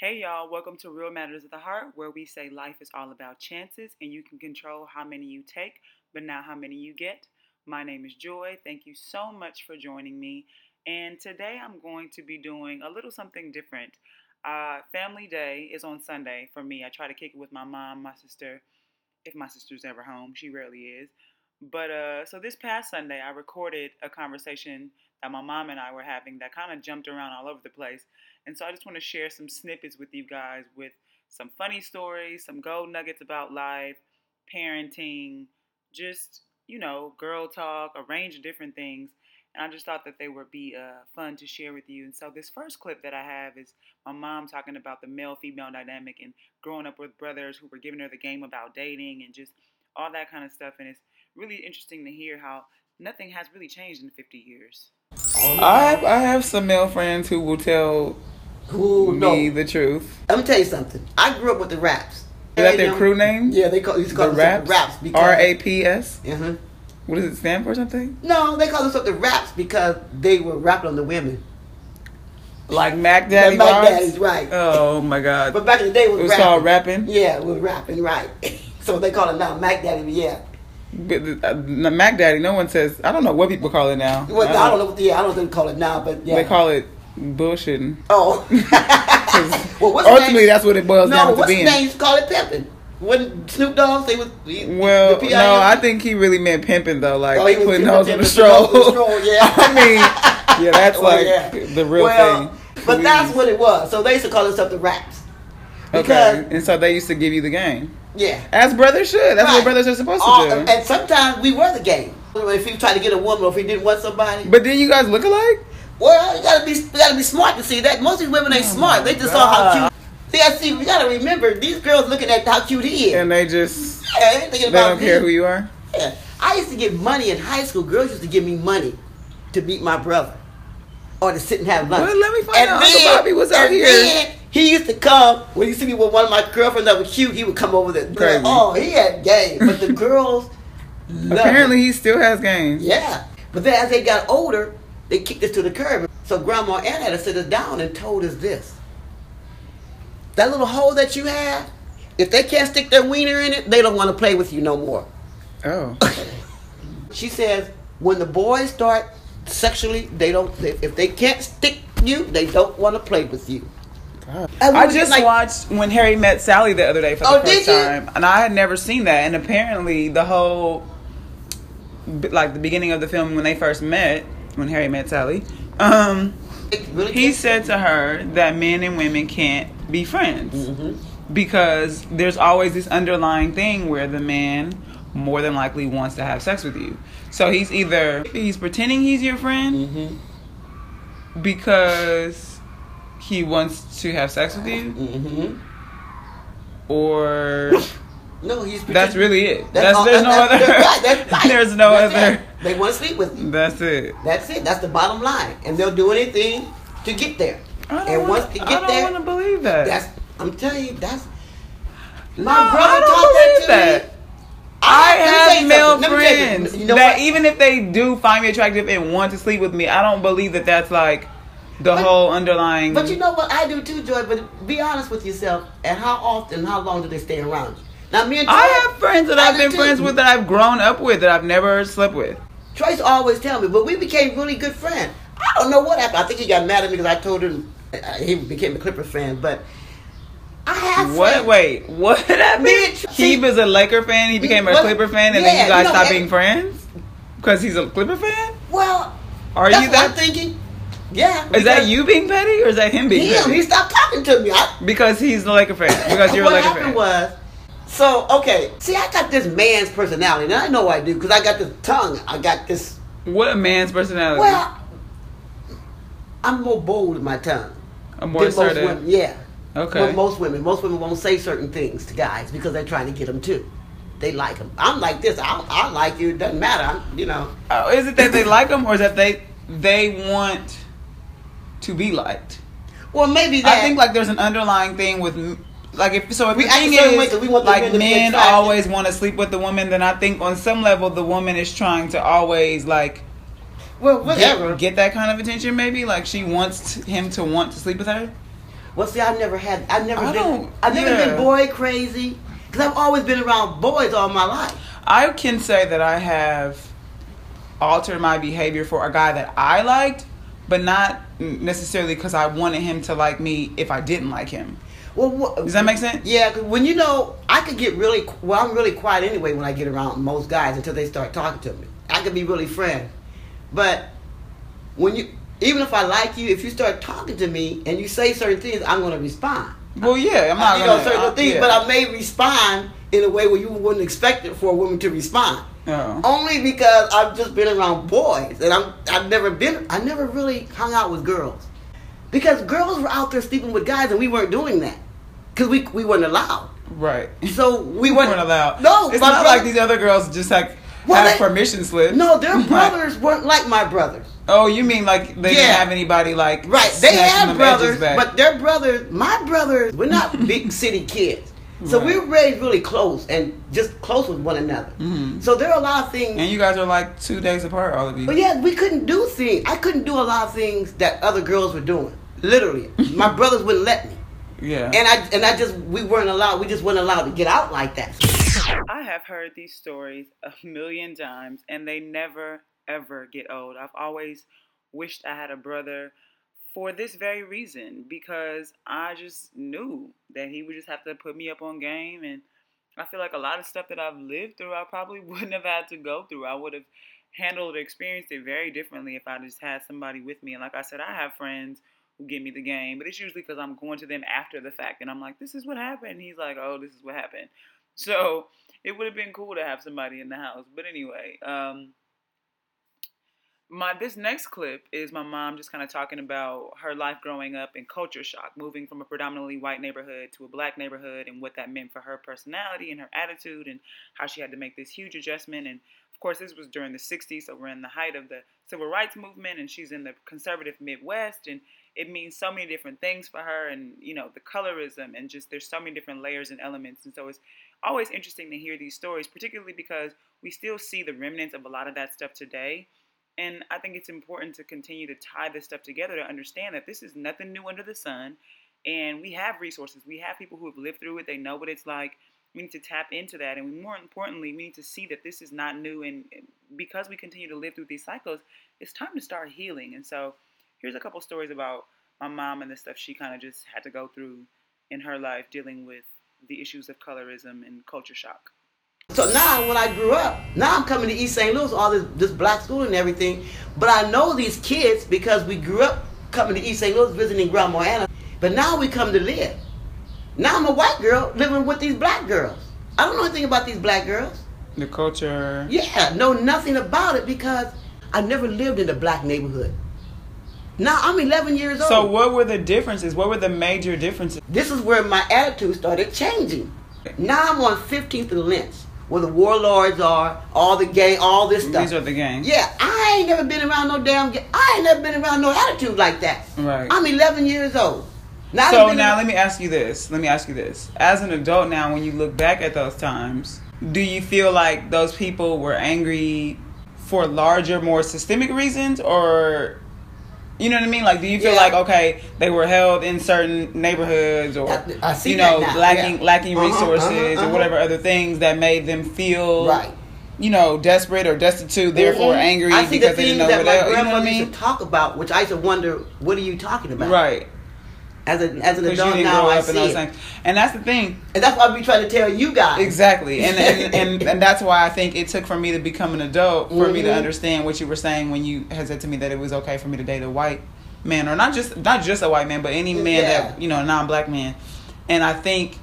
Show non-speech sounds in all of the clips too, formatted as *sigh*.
Hey y'all, welcome to Real Matters of the Heart, where we say life is all about chances and you can control how many you take, but not how many you get. My name is Joy. Thank you so much for joining me. And today I'm going to be doing a little something different. Uh, family Day is on Sunday for me. I try to kick it with my mom, my sister, if my sister's ever home. She rarely is. But uh, so this past Sunday, I recorded a conversation that my mom and I were having that kind of jumped around all over the place. And so I just want to share some snippets with you guys with some funny stories, some gold nuggets about life, parenting, just, you know, girl talk, a range of different things. And I just thought that they would be uh, fun to share with you. And so this first clip that I have is my mom talking about the male female dynamic and growing up with brothers who were giving her the game about dating and just all that kind of stuff. And it's really interesting to hear how nothing has really changed in 50 years. I have I have some male friends who will tell Who me no? the truth. Let me tell you something. I grew up with the raps. Is that their crew name? Yeah, they call used to call The raps. raps because R A P S. Uh-huh. What does it stand for? Something No, they call themselves the raps because they were rapping on the women. like Mac Daddy. The Mac Daddy's right. Oh my God. But back in the day, it was, it was rapping. called rapping. Yeah, it was rapping, right. *laughs* so they call it now Mac Daddy. but Yeah. But uh, Mac Daddy. No one says. I don't know what people call it now. Well, I don't know. What, yeah, I don't know what they call it now, but yeah. They call it bullshitting. Oh. *laughs* well, what's Ultimately, name? that's what it boils no, down to what's being. the name? Call it pimping. When Snoop Dogg say was Well, no, I think he really meant pimping though, like Oh, putting nose on the stroll. *laughs* yeah. I mean, yeah, that's *laughs* Oh, like yeah. the real well, thing. But that's what it was. So they used to call themselves the raps. Okay, and so they used to give you the game, yeah. as brothers should. That's Right. what brothers are supposed to All- do. and sometimes we were the game. If you tried to get a woman, or if he didn't want somebody, But then you guys look alike. Well, you gotta be, you gotta be smart to see that. Most of these women ain't oh smart. They just saw how Oh God. cute. See, I see. We gotta remember these girls looking at how cute he is. and they just yeah, they thinking they don't care who you are. Yeah. I used to get money in high school. Girls used to give me money to meet my brother or to sit and have lunch. Well, let me find out. Uncle Bobby was out and here. Then he used to come when he see me with one of my girlfriends that was cute. He would come over there. Oh, he had game, but the *laughs* girls Apparently, it. he still has game. yeah. But then as they got older, they kicked us to the curb. So Grandma Ann had to sit us down and told us this: that little hole that you have, if they can't stick their wiener in it, they don't want to play with you no more. Oh, *laughs* She says when the boys start sexually, they don't. If they can't stick you, they don't want to play with you. God. And we I just like- watched when Harry met Sally the other day for the Oh, first time, and I had never seen that. And apparently, the whole, like the beginning of the film when they first met, when Harry met Sally, um, really he said to her that men and women can't be friends Mhm. because there's always this underlying thing where the man more than likely wants to have sex with you. So he's either he's pretending he's your friend Mhm. because he wants to have sex with you, Mhm. or *laughs* No, he's. that's really it. That's That's, all- there's no that's- other. that's *laughs* right, right. There's no other. it. They want to sleep with you. That's it. That's it. That's the bottom line, and they'll do anything to get there. I don't And once they I get don't there, want to believe that. that's. I'm telling you, that's. My No, brother I taught that to that. me. I tell have male something. Let me tell you- friends You know that what? even if they do find me attractive and want to sleep with me, I don't believe that that's like the But- whole underlying. But you know what? I do too, Joy. But be honest with yourself. And how often, how long do they stay around you? Now, me and Joy, I have friends that I I've been too. friends with that I've grown up with that I've never slept with. Trace always tell me, but we became really good friends. I don't know what happened. I think he got mad at me because I told him uh, he became a Clipper fan. But I have What? friends. Wait, what *laughs* happened? Me He was a Laker fan. He became a? Clipper fan, and Yeah, then you guys you know, stopped being friends because he's a Clipper fan. Well, Are you that? thinking. Yeah. Is that you being petty, or is that him being Him. petty? He stopped talking to me. I, Because he's a Laker fan. Because you're a Laker fan. what happened was, so okay. See, I got this man's personality, and I know I do because I got this tongue. I got this. what a man's personality. Well, I'm more bold with my tongue. I'm more than most assertive. women. Yeah. Okay. Well, most women, most women won't say certain things to guys because they're trying to get them too. They like them. I'm like this. I, I like you. It doesn't matter. I'm, you know. Oh, is it that they like them or is that they they want to be liked? Well, maybe that. I think like there's an underlying thing with like if so if We the thing way we want the like men men always want to sleep with the woman, then I think on some level the woman is trying to always like well, whatever. get, get that kind of attention. Maybe like she wants t- him to want to sleep with her. Well, see, i've never had. I've never I been. don't- I've never yeah. been boy crazy because I've always been around boys all my life. I can say that I have altered my behavior for a guy that I liked, but not necessarily because I wanted him to like me if I didn't like him. Well, what, Does that make sense? Yeah, 'cause when you know, I could get really. Well, I'm really quiet anyway when I get around most guys until they start talking to me. I could be really friend, but when you, even if I like you, if you start talking to me and you say certain things, I'm going to respond. Well, yeah, I'm not you gonna. know certain uh, things, yeah. but I may respond in a way where you wouldn't expect it for a woman to respond. Oh. Only because I've just been around boys, and I'm I've never been I never really hung out with girls, because girls were out there sleeping with guys, and we weren't doing that, because we we weren't allowed. Right. So we We weren't, weren't allowed. No, it's not brother- like these other girls just like Well, have they- permission slips. No, their *laughs* brothers weren't like my brothers. Oh, you mean like they Yeah. didn't have anybody like Right, they had brothers, but their brothers, my brothers, we're not *laughs* big city kids. So we were raised really close and just close with one another. Mhm. So there are a lot of things. and you guys are like two days apart, all of you. But yeah, we couldn't do things. I couldn't do a lot of things that other girls were doing. Literally, *laughs* my brothers wouldn't let me, yeah. and I and I just we weren't allowed. We just weren't allowed to get out like that. I have heard these stories a million times and they never ever get old. I've always wished I had a brother for this very reason because I just knew that he would just have to put me up on game and I feel like a lot of stuff that I've lived through I probably *laughs* wouldn't have had to go through. I would have handled or experienced it very differently if I just had somebody with me. And like I said, I have friends who give me the game, but it's usually because I'm going to them after the fact and I'm like, this is what happened. And he's like, oh, this is what happened. So it would have been cool to have somebody in the house. But anyway, um, my this next clip is my mom just kind of talking about her life growing up in culture shock, moving from a predominantly white neighborhood to a black neighborhood, and what that meant for her personality and her attitude, and how she had to make this huge adjustment. And of course, this was during the '60s, so we're in the height of the civil rights movement, and she's in the conservative Midwest, and it means so many different things for her, and you know the colorism, and just there's so many different layers and elements, and so it's always interesting to hear these stories, particularly because we still see the remnants of a lot of that stuff today. And I think it's important to continue to tie this stuff together to understand that this is nothing new under the sun. And we have resources. We have people who have lived through it. They know what it's like. We need to tap into that. And more importantly, we need to see that this is not new. And because we continue to live through these cycles, it's time to start healing. And so here's a couple stories about my mom and the stuff she kind of just had to go through in her life dealing with the issues of colorism and culture shock. So now, when I grew up, now I'm coming to East St. Louis, all this this black school and everything. But I know these kids because we grew up coming to East St. Louis visiting Grandma Anna. But now we come to live. Now I'm a white girl living with these black girls. I don't know anything about these black girls. the culture. Yeah, know nothing about it because I never lived in a black neighborhood. Now I'm 11 years old. So what were the differences? What were the major differences? This is where my attitude started changing. Now I'm on 15th and Lynch, where the warlords are, all the gang, all this stuff. These are the gangs. Yeah, I ain't never been around no damn. I ain't never been around no attitude like that. Right. I'm 11 years old. Now So now let me ask you this. Let me ask you this. As an adult now, when you look back at those times, do you feel like those people were angry for larger, more systemic reasons, or you know what I mean? Like, do you feel Yeah. like okay, they were held in certain neighborhoods, or I- I see you know, lacking yeah. lacking Uh-huh, resources, uh-huh, or uh-huh. whatever other things that made them feel Right. You know, desperate or destitute, therefore Mhm. angry I see because the they didn't things know that what my else. You know what I mean? used to talk about, which I used to wonder, what are you talking about? Right. As, a, as an adult now, I see it. And that's the thing. And that's why be trying to tell you guys. Exactly, and and, *laughs* and and that's why I think it took for me to become an adult for me to Mhm. understand what you were saying when you had said to me that it was okay for me to date a white man, or not just not just a white man, but any man Yeah. that you know, non-black man. And I think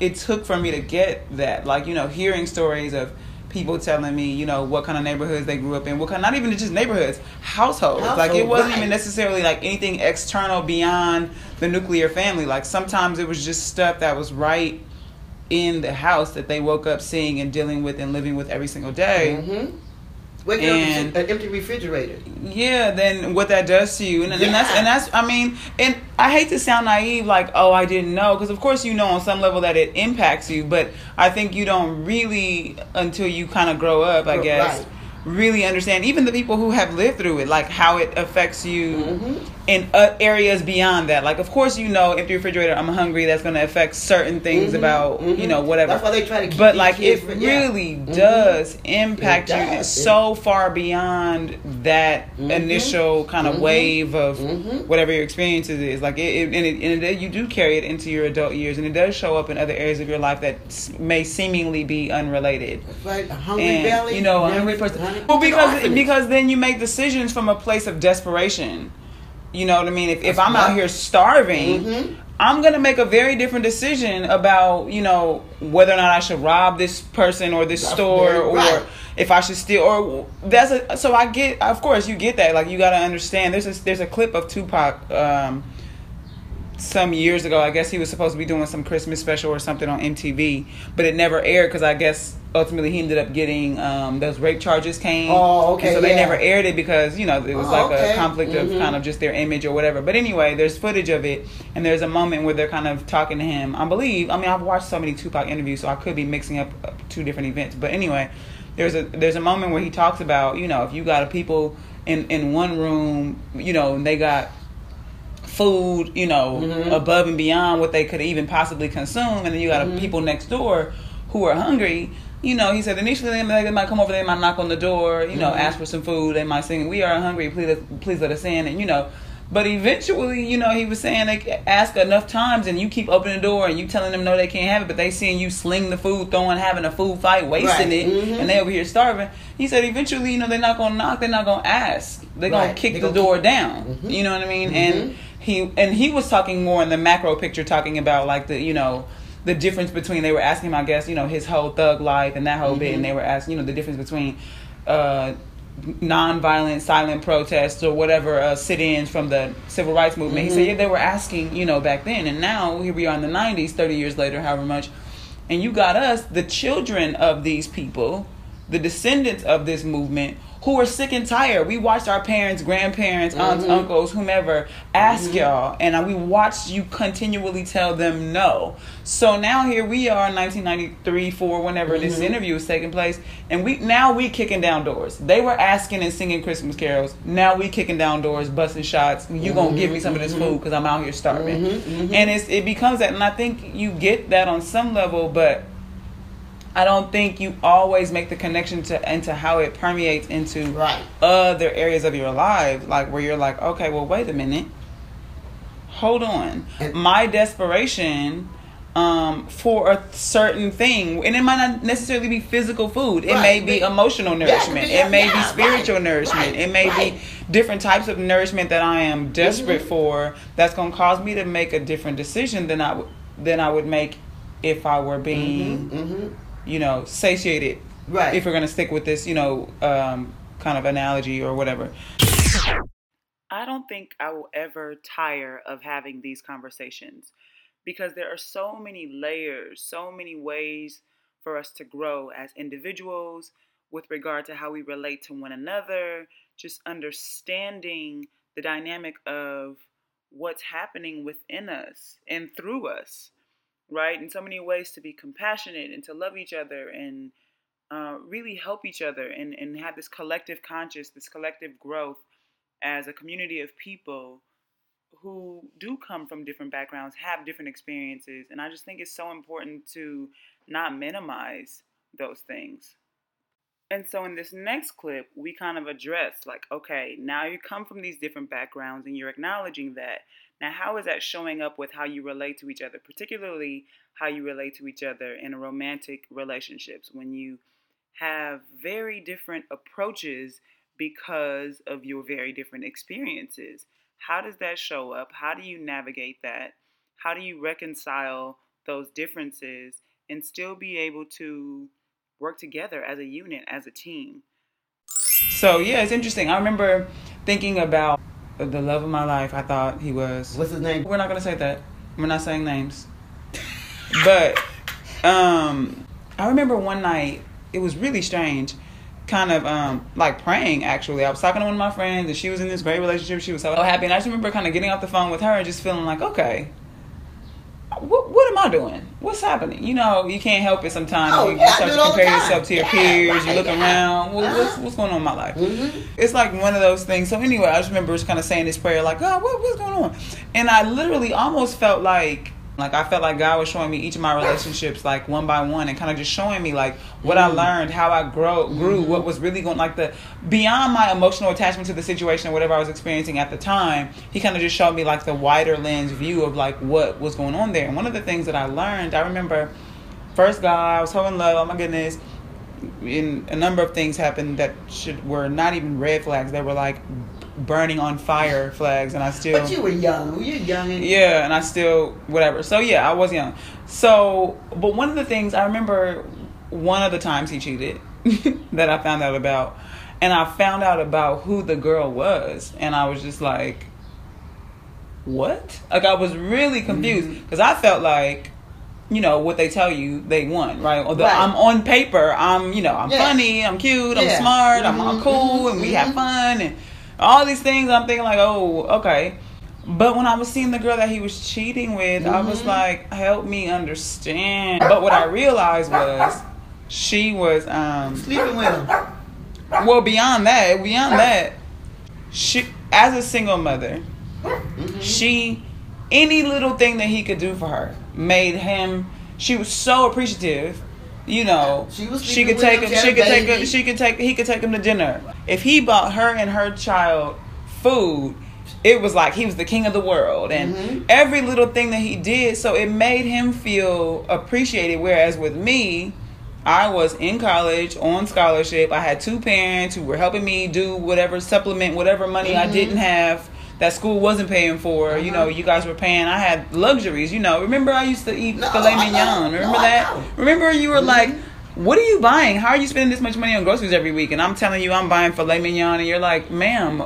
it took for me to get that, like you know, hearing stories of people telling me, you know, what kind of neighborhoods they grew up in, what kind, not even just neighborhoods, households. like it wasn't right. even necessarily like anything external beyond the nuclear family. Like sometimes it was just stuff that was right in the house that they woke up seeing and dealing with and living with every single day. Mm-hmm. Waking And- up an empty refrigerator. Yeah, then what that does to you, and, and that's and that's I mean, and I hate to sound naive, like oh I didn't know, because of course you know on some level that it impacts you, but I think you don't really until you kind of grow up, I Right. guess, really understand. Even the people who have lived through it, like how it affects you Mhm. In uh, areas beyond that. Like, of course, you know, empty refrigerator, I'm hungry. That's going to affect certain things Mhm, about you mhm. know whatever. That's why they try to keep But like, it from- yeah. really Mhm. does impact It you does. so far beyond that Mhm. initial kind of Mhm. wave of Mhm. whatever your experiences is. Like, it, it, and, it, and it, you do carry it into your adult years, and it does show up in other areas of your life that may seemingly be unrelated Right, a hungry and belly. you know a hungry person. Well, because because then you make decisions from a place of desperation. You know what I mean? If if I'm out here starving, Mhm. I'm gonna make a very different decision about you know whether or not I should rob this person or this That's store or right. if I should steal or that's a so I get of course you get that like you got to understand there's a there's a clip of Tupac um some years ago I guess he was supposed to be doing some Christmas special or something on MTV but it never aired because I guess ultimately he ended up getting um those rape charges came Oh, okay, And so they yeah. never aired it because you know it was Oh, like okay. a conflict Mhm. of kind of just their image or whatever but anyway there's footage of it and there's a moment where they're kind of talking to him I believe I mean I've watched so many Tupac interviews so I could be mixing up two different events but anyway there's a there's a moment where he talks about you know if you got a people in in one room you know and they got food you know Mhm. above and beyond what they could even possibly consume and then you got Mhm. people next door who are hungry you know he said initially they, they might come over there, they might knock on the door you know Mhm. ask for some food they might sing we are hungry please please let us in and you know but eventually, you know, he was saying they ask enough times, and you keep opening the door, and you telling them no, they can't have it, but they seeing you sling the food, throwing, having a food fight, wasting Right. it, Mhm. and they over here starving. He said eventually, you know, they're not gonna knock, they're not gonna ask, they're gonna kick They the gonna door keep- down. Mhm. You know what I mean? Mhm. And he and he was talking more in the macro picture, talking about like the you know the difference between they were asking him, I guess, you know, his whole thug life and that whole bit, Mhm. and they were asking, you know, the difference between. uh non-violent silent protests or whatever uh, sit-ins from the civil rights movement. He said, Mhm. yeah, they were asking, you know, back then, and now here we are in the '90s, 30 years later, however much, and you got us, the children of these people, the descendants of this movement, who are sick and tired. We watched our parents, grandparents, aunts, Mhm. uncles, whomever ask Mhm. y'all, and we watched you continually tell them no. So now here we are, in 1993, four, whenever this Mhm. interview is taking place, and we now we kicking down doors. They were asking and singing Christmas carols. Now we kicking down doors, busting shots. You gonna give me some of this food because I'm out here starving. Mhm, mhm. And it's it becomes that, and I think you get that on some level, but I don't think you always make the connection to into how it permeates into Right. other areas of your life, like where you're like, okay, well, wait a minute, hold on, my desperation. Um, for a certain thing, and it might not necessarily be physical food. It Right. may be emotional nourishment. yeah, it may be spiritual right, nourishment. it may be different types of nourishment that I am desperate Mhm. for. That's going to cause me to make a different decision than I would than I would make if I were being, hmm you know, satiated. Right. If we're going to stick with this, you know, um, kind of analogy or whatever. I don't think I will ever tire of having these conversations because there are so many layers, so many ways for us to grow as individuals with regard to how we relate to one another, just understanding the dynamic of what's happening within us and through us, right? In so many ways to be compassionate and to love each other and uh, really help each other and, and have this collective conscious, this collective growth as a community of people who do come from different backgrounds, have different experiences. And I just think it's so important to not minimize those things. And so in this next clip, we kind of address like, okay, now you come from these different backgrounds and you're acknowledging that. Now, how is that showing up with how you relate to each other, particularly how you relate to each other in romantic relationships when you have very different approaches because of your very different experiences? How does that show up? How do you navigate that? How do you reconcile those differences and still be able to work together as a unit, as a team? So yeah, it's interesting. I remember thinking about the love of my life. I thought he was. What's his name? We're not gonna say that. We're not saying names. But um, I remember one night. It was really strange. Kind of um, like praying. Actually, I was talking to one of my friends, and she was in this great relationship. She was so happy, and I just remember kind of getting off the phone with her and just feeling like, okay, what, what am I doing? What's happening? You know, you can't help it sometimes. Oh, you, yeah, start to it all the compare yourself to your Yeah, peers. you look yeah. around. What, what's, Uh-huh. what's going on in my life? Mhm. It's like one of those things. So anyway, I just remember just kind of saying this prayer, like, God, what, what's going on? And I literally almost felt like, like I felt like God was showing me each of my relationships, like one by one, and kind of just showing me like what I Mm. learned, how I grow, grew, what was really going, like the beyond my emotional attachment to the situation or whatever I was experiencing at the time. He kind of just showed me like the wider lens view of like what was going on there. And one of the things that I learned, I remember, first guy I was so in love. Oh my goodness in a number of things happened that should were not even red flags. They were like burning on fire flags, and I still. But you were young. You're young. And, Yeah, and I still whatever. So yeah, I was young. So, but one of the things I remember, one of the times he cheated, *laughs* that I found out about, and I found out about who the girl was, and I was just like, what? Like I was really confused Mm-hmm. because I felt like. You know what they tell you they won, right? Although Right. I'm on paper, I'm you know I'm Yeah. funny, I'm cute, I'm Yeah. smart, I'm, I'm cool, mhm, and we have mhm. fun and all these things. I'm thinking like, oh, okay. But when I was seeing the girl that he was cheating with, I was Mhm. like, help me understand. But what I realized was she was um Sleeping with him. well beyond that, beyond that, she as a single mother, Mm-hmm. she any little thing that he could do for her made him she was so appreciative you know She she could take him, him she had she a could take him she could take he could take him to dinner if he bought her and her child food it was like he was the king of the world and Mhm. every little thing that he did so it made him feel appreciated whereas with me I was in college on scholarship. I had two parents who were helping me do whatever supplement, whatever money I Mhm. didn't have that school wasn't paying for. You know, Uh-huh. you guys were paying. I had luxuries. You know, remember I used to eat No, filet mignon. Remember No, that? Remember you were Mhm. like, "What are you buying? How are you spending this much money on groceries every week?" And I'm telling you, I'm buying filet mignon, and you're like, "Ma'am."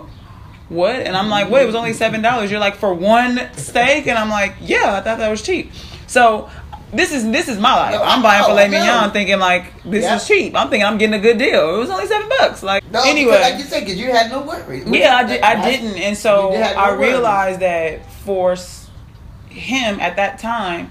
What? And I'm like, wait, it was only seven dollars. You're like, for one steak, and I'm like, yeah, I thought that was cheap. So this is this is my life. No, I'm buying know, filet mignon, thinking like this Yeah. is cheap. I'm thinking I'm getting a good deal. It was only seven bucks. Like No, anyway, because like you said, because you had no worries. yeah, I, did, I didn't, and so no I worries. realized that for him at that time,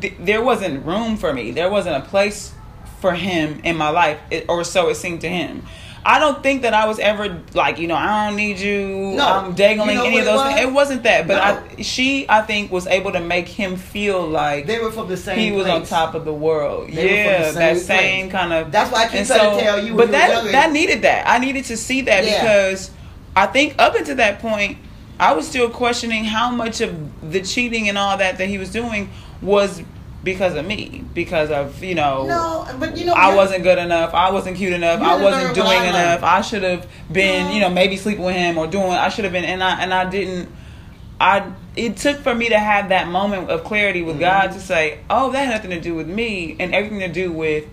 th- there wasn't room for me. There wasn't a place for him in my life, it, or so it seemed to him. I don't think that I was ever like you know I don't need you. No. I'm dangling You know any of what it those. was? It wasn't that, but No. I she I think was able to make him feel like They were from the same. he was on top of the world. They yeah, the that same same place. kind of. That's why I keep and trying to tell you But that that needed that. I needed to see that Yeah. because I think up until that point, I was still questioning how much of the cheating and all that that he was doing was because of me, because of you know. No, but you know I wasn't good enough. I wasn't cute enough. I wasn't doing I enough. I should have been, No. you know, maybe sleeping with him or doing. I should have been, and I and I didn't. I it took for me to have that moment of clarity with God Mm-hmm. to say, "Oh, that had nothing to do with me, and everything to do with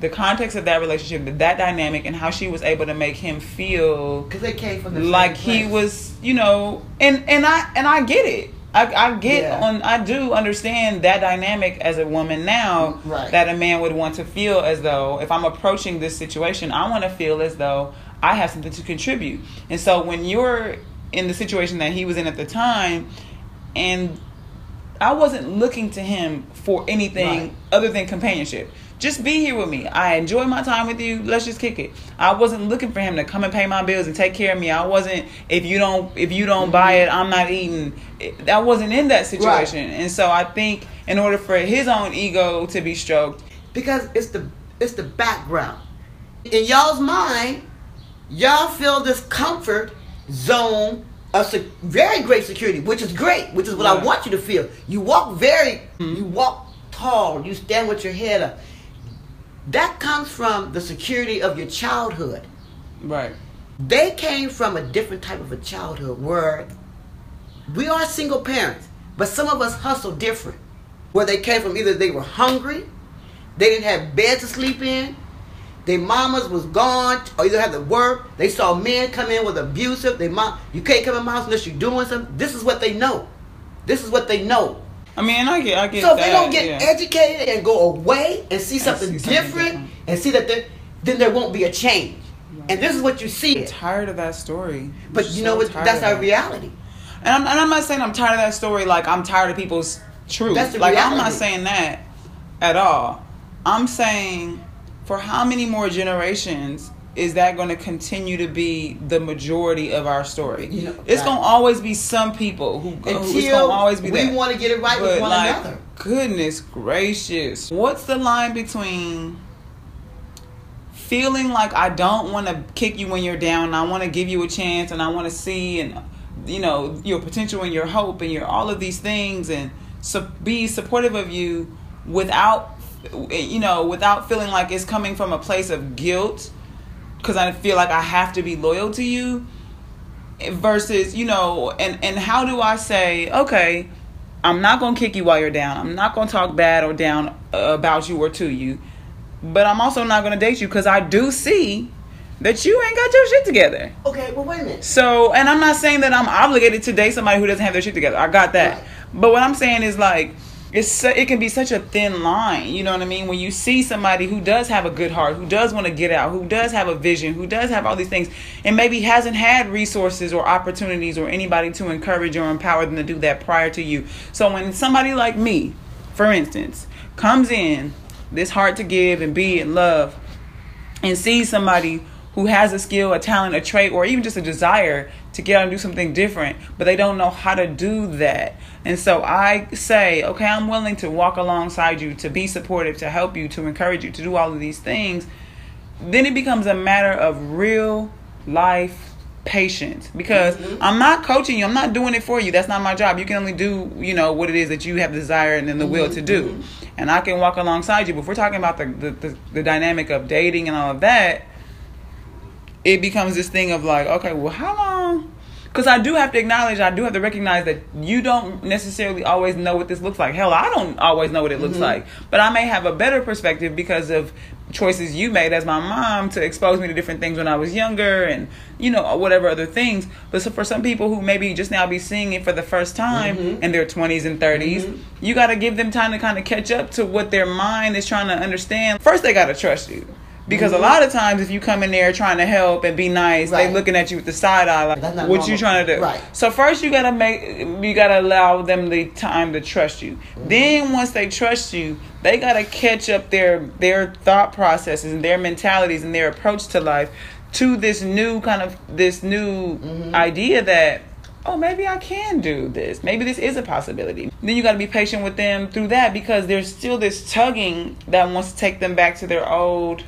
the context of that relationship, that, that dynamic, and how she was able to make him feel because they came from the same like he was, you know." And and I and I get it. I, I get Yeah. on. I do understand that dynamic as a woman now. Right. That a man would want to feel as though if I'm approaching this situation, I want to feel as though I have something to contribute. And so when you're in the situation that he was in at the time, and I wasn't looking to him for anything Right. other than companionship. Just be here with me. I enjoy my time with you. Let's just kick it. I wasn't looking for him to come and pay my bills and take care of me. I wasn't. If you don't, if you don't buy it, I'm not eating. I wasn't in that situation, and so I think in order for his own ego to be stroked, because it's the it's the background. In y'all's mind, y'all feel this comfort zone of sec- very great security, which is great, which is what I want you to feel. You walk very, mm-hmm. you walk tall, you stand with your head up. That comes from the security of your childhood. right? They came from a different type of a childhood where we are single parents, but some of us hustle different. Where they came from either they were hungry, they didn't have beds to sleep in, their mamas was gone, or either had to work. They saw men come in with abusive. They mom, you can't come in my house unless you're doing something. This is what they know. This is what they know. I mean, I get, I get. So if that, they don't get yeah. educated and go away and see something, see something different, different. and see that, then there won't be a change. And this is what you see. I'm tired of that story. But I'm you so know what? That's our that. reality. And I'm, and I'm not saying I'm tired of that story. Like I'm tired of people's truth. That's the like I'm not saying that at all. I'm saying for how many more generations is that going to continue to be the majority of our story? You know, it's right. going to always be some people who, who it's going to always be we that. want to get it right with one like, another. goodness gracious, what's the line between feeling like I don't want to kick you when you're down, and I want to give you a chance, and I want to see and you know your potential and your hope and your all of these things, and so be supportive of you without you know without feeling like it's coming from a place of guilt because I feel like I have to be loyal to you versus you know and and how do i say okay i'm not gonna kick you while you're down. I'm not gonna talk bad or down uh, about you or to you. But i'm also not gonna date you because i do see that you ain't got your shit together. Okay, well, wait a minute. so and i'm not saying that i'm obligated to date somebody who doesn't have their shit together. I got that. Right. but what i'm saying is like it's su- it can be such a thin line you know what i mean? When you see somebody who does have a good heart who does want to get out who does have a vision who does have all these things and maybe hasn't had resources or opportunities or anybody to encourage or empower them to do that prior to you. So when somebody like me for instance comes in this heart to give and be and love and sees somebody who has a skill, a talent, a trait, or even just a desire to get out and do something different, but they don't know how to do that. And so I say, okay, I'm willing to walk alongside you, to be supportive, to help you, to encourage you, to do all of these things. Then it becomes a matter of real life patience because mm-hmm. I'm not coaching you. I'm not doing it for you. That's not my job. You can only do, you know, what it is that you have the desire and then the will to do. Mm-hmm. And I can walk alongside you. But if we're talking about the, the, the, the dynamic of dating and all of that, it becomes this thing of like, okay, well, how long? Because I do have to acknowledge, I do have to recognize that you don't necessarily always know what this looks like. Hell, I don't always know what it looks mm-hmm. like, but I may have a better perspective because of choices you made as my mom to expose me to different things when I was younger, and you know whatever other things. But so for some people who maybe just now be seeing it for the first time mm-hmm. in their twenties and 30s, mm-hmm. you got to give them time to kind of catch up to what their mind is trying to understand. First, they got to trust you. Because a mm-hmm. lot of times, if you come in there trying to help and be nice, they looking at you with the side eye, like, "What normal. you trying to do?" Right. So first, you gotta make, you gotta allow them the time to trust you. Mm-hmm. Then once they trust you, they gotta catch up their their thought processes and their mentalities and their approach to life to this new kind of this new mm-hmm. idea that oh maybe I can do this. Maybe this is a possibility. Then you got to be patient with them through that because there's still this tugging that wants to take them back to their old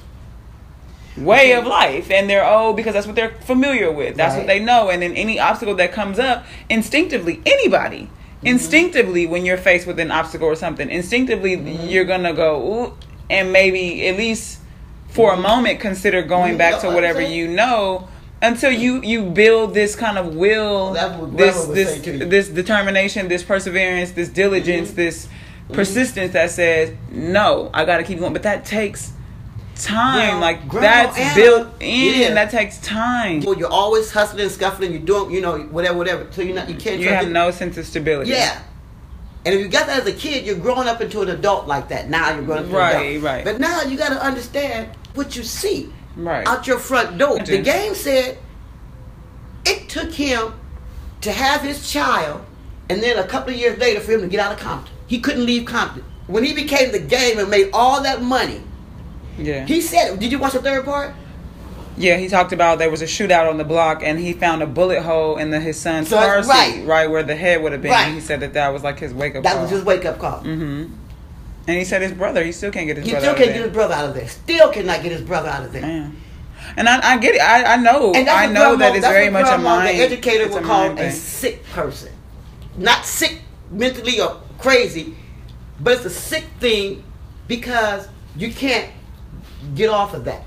way of life and they're old because that's what they're familiar with. That's what they know and then any obstacle that comes up instinctively anybody instinctively when you're faced with an obstacle or something instinctively you're going to go Ooh, and maybe at least for a moment consider going back to whatever you know until you you build this kind of will this this say to you. this determination this perseverance this diligence Mm-hmm. this persistence that says no i got to keep going. But that takes time Well, like that's Anna- built in Yeah. that takes time Well, you're always hustling and scuffling. You're doing, you know, whatever, whatever. So you're not, you can't. you have no sense of stability Yeah. And if you got that as a kid, you're growing up into an adult like that. Now you're growing up Right, adult. right. But now you got to understand what you see right out your front door. The game said it took him to have his child, and then a couple of years later for him to get out of Compton. He couldn't leave Compton. When he became the game and made all that money, yeah he said, "Did you watch the third part?" yeah he talked about there was a shootout on the block and he found a bullet hole in the his son's So, car right. seat right where the head would have been Right. he said that that was like his wake up call. That call was his wake up call. hmm and he said his brother he still can't get his He brother still out can't of get there. his brother out of there. Still cannot get his brother out of there. Man. And I, I get it. I, I know. I know that it's very much a mind. The educator would call a sick person, not sick mentally or crazy, but it's a sick thing because you can't get off of that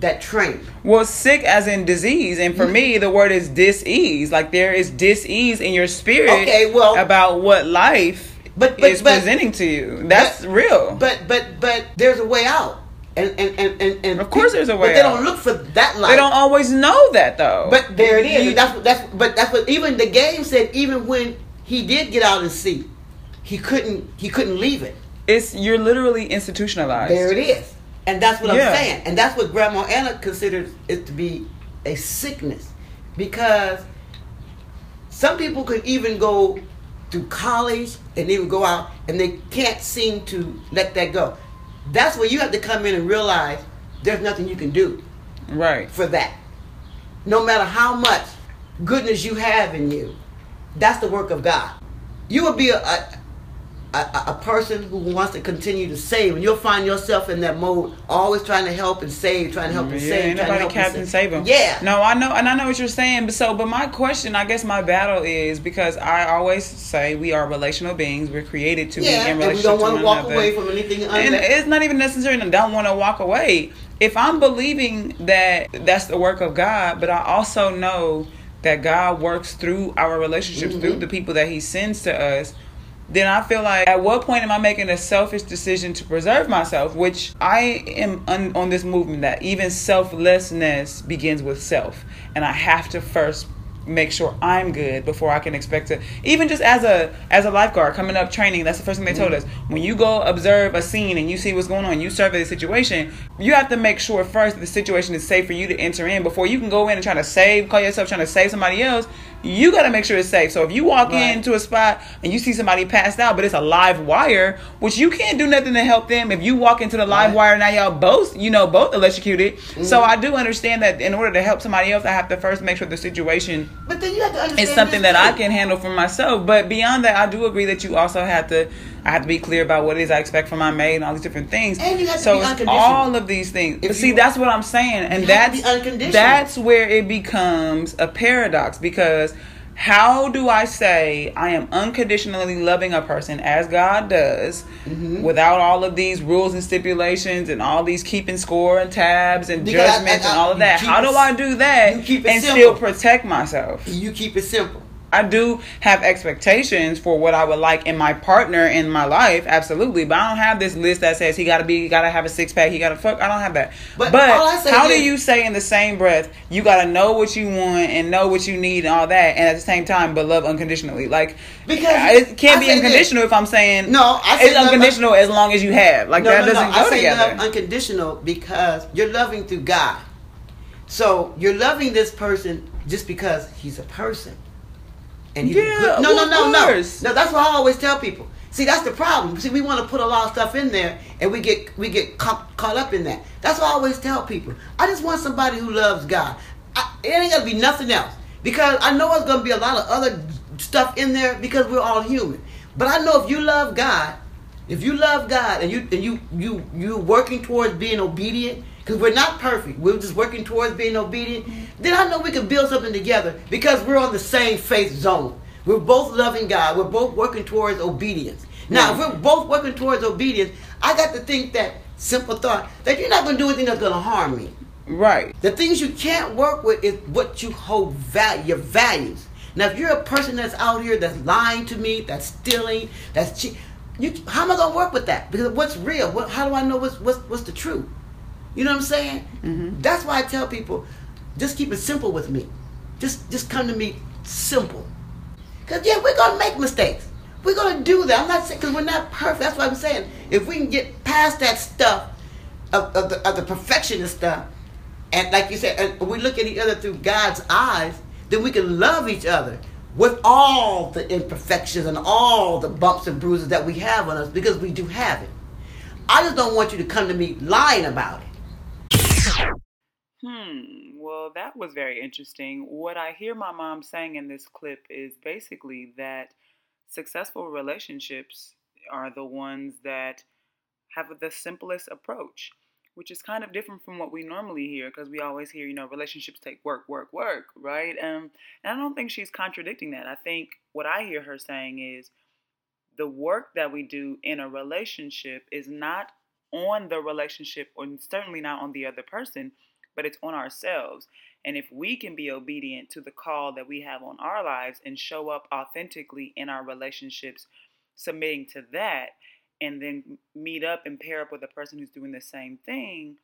that train. Well, sick as in disease, and for mm-hmm. me, the word is dis-ease. Like there is dis-ease in your spirit. Okay, well- about what life But- but- is but- presenting to you. That's but- real. But but but there's a way out, and and and and, and Of course there's a way But they out. don't look for that life. they don't always know that though. But there it is. You- that's what that's but that's what even the game said. Even when he did get out and see, he couldn't he couldn't leave it. it's you're literally institutionalized. There it is. And that's what Yeah. I'm saying. And that's what Grandma Anna considers it to be a sickness. Because some people could even go through college and even go out and they can't seem to let that go. That's where you have to come in and realize there's nothing you can do Right. for that. No matter how much goodness you have in you, that's the work of God. You will be a, a, a, a person who wants to continue to save, and you'll find yourself in that mode, always trying to help and save, trying to help and Yeah, save, trying to help Captain and Save him. Yeah. No, I know, and I know what you're saying. But so, but my question, I guess, my battle is because I always say we are relational beings. We're created to yeah, be in relationship. and we don't want to walk another. away from anything. and it's not even necessarily I don't want to walk away. If I'm believing that that's the work of God, but I also know that God works through our relationships, Mm-hmm. through the people that He sends to us, then I feel like at what point am I making a selfish decision to preserve myself? Which I am un- on this movement that even selflessness begins with self, and I have to first make sure I'm good before I can expect to even just as a as a lifeguard coming up training that's the first thing they told mm-hmm. us when you go observe a scene and you see what's going on you survey the situation you have to make sure first that the situation is safe for you to enter in before you can go in and try to save call yourself trying to save somebody else you got to make sure it's safe so if you walk Right. into a spot and you see somebody passed out but it's a live wire which you can't do nothing to help them if you walk into the live Right. wire now y'all both you know both electrocuted Mm-hmm. so I do understand that in order to help somebody else I have to first make sure the situation but then you have to understand it's something that I can handle for myself. But beyond that, I do agree that you also have to. I have to be clear about what it is I expect from my maid and all these different things. And you have to so be it's unconditional. all of these things. If But see, that's what I'm saying, and that's that's where it becomes a paradox because. How do I say I am unconditionally loving a person as God does Mm-hmm. without all of these rules and stipulations and all these keeping score and tabs and Because I- judgments I- and all of that? How do I do that you keep it and simple. still protect myself? You keep it simple. I do have expectations for what I would like in my partner in my life, absolutely. But I don't have this list that says he got to be, he got to have a six pack, he got to fuck. I don't have that. But But, I how do you say in the same breath you got to know what you want and know what you need and all that, and at the same time, but love unconditionally? Like Because it can't I be say this. unconditional if I'm saying No, I say it's unconditional as long as you have. Like that doesn't I go say together. love unconditional because you're loving through God. So you're loving this person just because he's a person. And he's Yeah. No, no, no, no. No, that's what I always tell people. See, that's the problem. See, we want to put a lot of stuff in there, and we get we get caught, caught up in that. That's what I always tell people. I just want somebody who loves God. I, it ain't gonna be nothing else because I know it's gonna be a lot of other stuff in there because we're all human. But I know if you love God, if you love God and you and you you you working towards being obedient, because we're not perfect, we're just working towards being obedient. Then I know we can build something together because we're on the same faith zone. We're both loving God. We're both working towards obedience. Now, if we're both working towards obedience, I got to think that simple thought that you're not going to do anything that's going to harm me. right. The things you can't work with is what you hold value, your values. Now, if you're a person that's out here that's lying to me, that's stealing, that's che- you, how am I gonna work with that? Because what's real? What, how do I know what's what's what's the truth? You know what I'm saying? Mm-hmm. That's why I tell people, just keep it simple with me. Just just come to me simple. Cause yeah, we're gonna make mistakes. We're gonna do that. I'm not saying because we're not perfect. That's what I'm saying. If we can get past that stuff of, of the of the perfectionist stuff, and like you said, and we look at each other through God's eyes, then we can love each other with all the imperfections and all the bumps and bruises that we have on us because we do have it. I just don't want you to come to me lying about it. Hmm. Well, that was very interesting. What I hear my mom saying in this clip is basically that successful relationships are the ones that have the simplest approach, which is kind of different from what we normally hear because we always hear, you know, relationships take work, work, work, right? Um, and I don't think she's contradicting that. I think what I hear her saying is the work that we do in a relationship is not on the relationship or certainly not on the other person, but it's on ourselves. And if we can be obedient to the call that we have on our lives and show up authentically in our relationships, submitting to that, and then meet up and pair up with a person who's doing the same thing,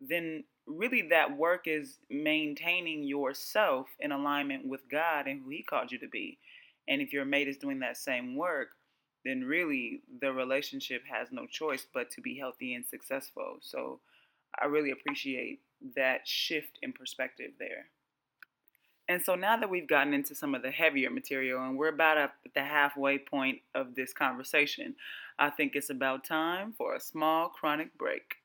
then really that work is maintaining yourself in alignment with God and who He called you to be. And if your mate is doing that same work, then really the relationship has no choice but to be healthy and successful. So I really appreciate that shift in perspective there. And so now that we've gotten into some of the heavier material and we're about at the halfway point of this conversation, I think it's about time for a small chronic break.